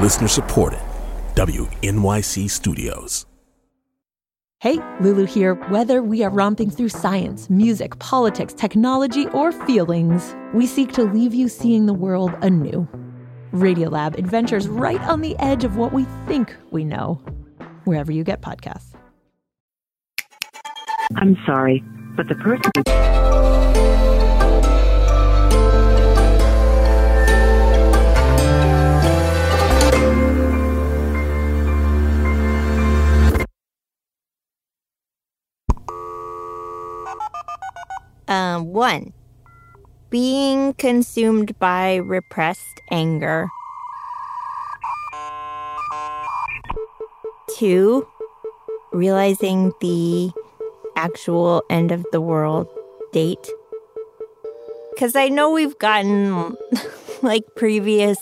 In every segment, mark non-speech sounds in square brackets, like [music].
Listener supported. WNYC Studios. Hey, Lulu here. Whether we are romping through science, music, politics, technology, or feelings, we seek to leave you seeing the world anew. Radiolab adventures right on the edge of what we think we know, wherever you get podcasts. I'm sorry, but the person. Um, one, being consumed by repressed anger. Two, realizing the actual end of the world date. Because I know we've gotten [laughs] like previous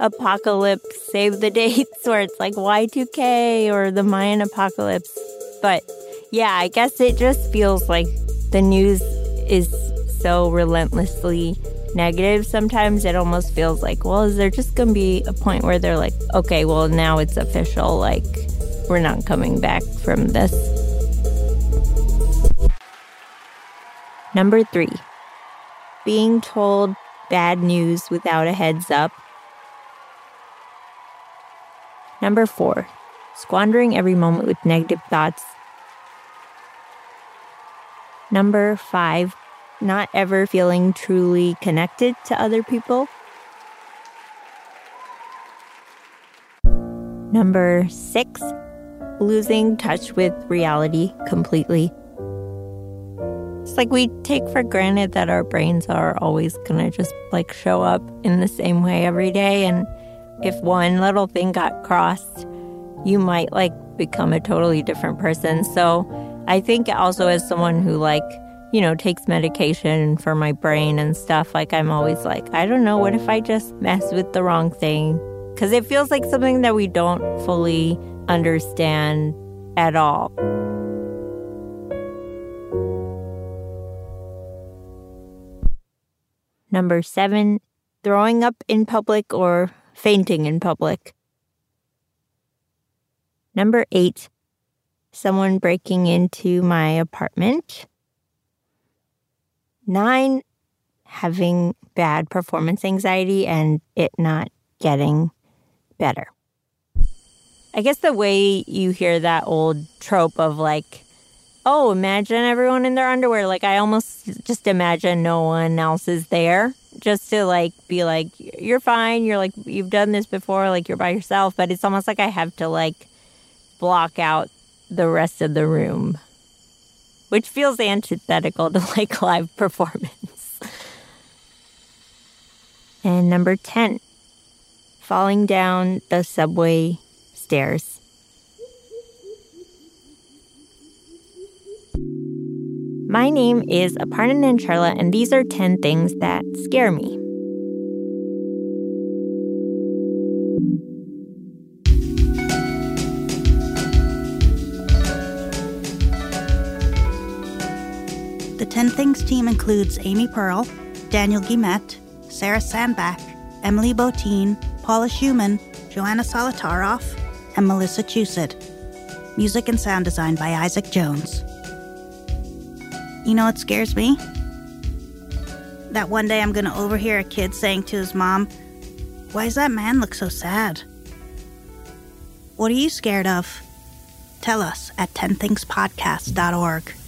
apocalypse save the dates [laughs] where it's like Y2K or the Mayan apocalypse. But yeah, I guess it just feels like the news is so relentlessly negative sometimes it almost feels like well is there just going to be a point where they're like okay well now it's official like we're not coming back from this? Number 3 being told bad news without a heads up. Number 4 squandering every moment with negative thoughts. Number five, not ever feeling truly connected to other people. Number six, losing touch with reality completely. It's like we take for granted that our brains are always gonna just like show up in the same way every day. And if one little thing got crossed, you might like become a totally different person. So I think also as someone who like, you know, takes medication for my brain and stuff, like I'm always like, I don't know, what if I just mess with the wrong thing? Cuz it feels like something that we don't fully understand at all. Number 7, throwing up in public or fainting in public. Number 8, someone breaking into my apartment. Nine, having bad performance anxiety and it not getting better. I guess the way you hear that old trope of like, oh, imagine everyone in their underwear. Like, I almost just imagine no one else is there just to like be like, you're fine. You're like, you've done this before. Like, you're by yourself. But it's almost like I have to like block out the rest of the room, which feels antithetical to [laughs] like live performance. and number 10, falling down the subway stairs. My name is Aparna Nancherla, and these are 10 things that scare me. The 10 Things team includes Amy Pearl, Daniel Guillemette, Sarah Sandbach, Emily Botein, Paula Szuchman, Joanna Solotaroff, and Melissa Chusid. Music and sound design by Isaac Jones. You know what scares me? That one day I'm going to overhear a kid saying to his mom, Why does that man look so sad? What are you scared of? Tell us at 10thingspodcast.org.